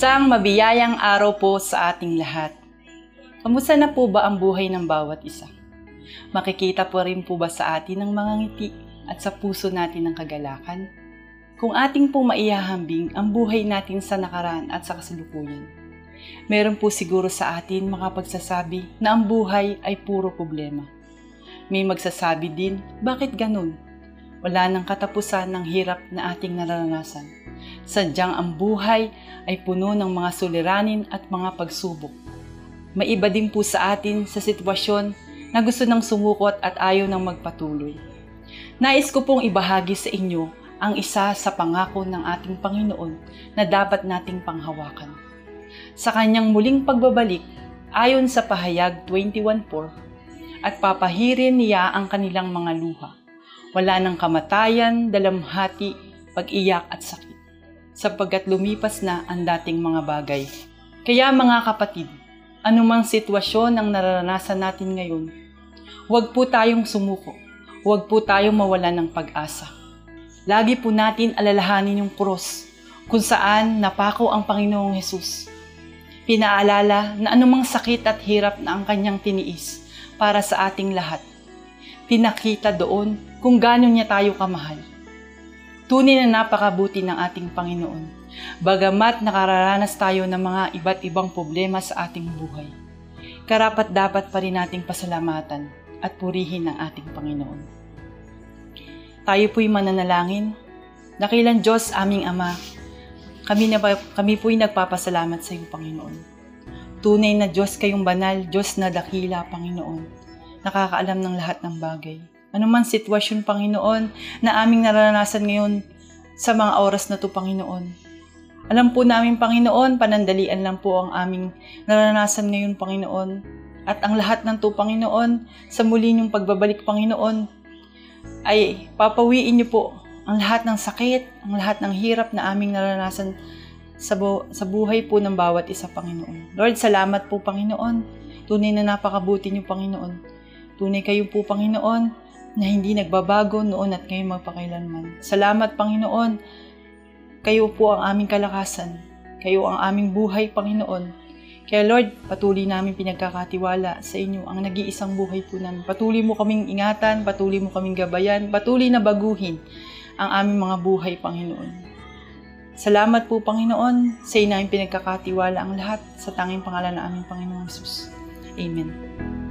Isang mabiyayang araw po sa ating lahat. Kamusta na po ba ang buhay ng bawat isa? Makikita po rin po ba sa atin ang mga ngiti at sa puso natin ang kagalakan? Kung ating po maihahambing ang buhay natin sa nakaraan at sa kasalukuyan, meron po siguro sa atin makapagsasabi na ang buhay ay puro problema. May magsasabi din, bakit ganun? Wala nang katapusan ng hirap na ating nararanasan. Sadyang ang buhay ay puno ng mga suliranin at mga pagsubok. Maiba din po sa atin sa sitwasyon na gusto ng sumukot at ayaw ng magpatuloy. Nais ko pong ibahagi sa inyo ang isa sa pangako ng ating Panginoon na dapat nating panghawakan. Sa kanyang muling pagbabalik, ayon sa pahayag 21.4, at papahirin niya ang kanilang mga luha wala ng kamatayan, dalamhati, pag-iyak at sakit, sapagkat lumipas na ang dating mga bagay. Kaya mga kapatid, anumang sitwasyon ang nararanasan natin ngayon, huwag po tayong sumuko, huwag po tayong mawala ng pag-asa. Lagi po natin alalahanin yung cross kung saan napako ang Panginoong Hesus. Pinaalala na anumang sakit at hirap na ang kanyang tiniis para sa ating lahat. Pinakita doon kung gaano niya tayo kamahal. Tunay na napakabuti ng ating Panginoon, bagamat nakararanas tayo ng mga iba't ibang problema sa ating buhay. Karapat dapat pa rin nating pasalamatan at purihin ang ating Panginoon. Tayo po'y mananalangin. Dakilan Diyos aming Ama, kami, na, kami po'y nagpapasalamat sa iyo, Panginoon. Tunay na Diyos kayong banal, Diyos na dakila, Panginoon. Nakakaalam ng lahat ng bagay anuman sitwasyon, Panginoon, na aming naranasan ngayon sa mga oras na to, Panginoon. Alam po namin, Panginoon, panandalian lang po ang aming naranasan ngayon, Panginoon. At ang lahat ng to, Panginoon, sa muli niyong pagbabalik, Panginoon, ay papawiin niyo po ang lahat ng sakit, ang lahat ng hirap na aming naranasan sa, bu- sa buhay po ng bawat isa, Panginoon. Lord, salamat po, Panginoon. Tunay na napakabuti niyo, Panginoon. Tunay kayo po, Panginoon, na hindi nagbabago noon at ngayon magpakailanman. Salamat, Panginoon. Kayo po ang aming kalakasan. Kayo ang aming buhay, Panginoon. Kaya Lord, patuloy namin pinagkakatiwala sa inyo ang nag-iisang buhay po namin. Patuloy mo kaming ingatan, patuloy mo kaming gabayan, patuloy na baguhin ang aming mga buhay, Panginoon. Salamat po, Panginoon, sa inyo pinagkakatiwala ang lahat sa tanging pangalan ng aming Panginoong Jesus. Amen.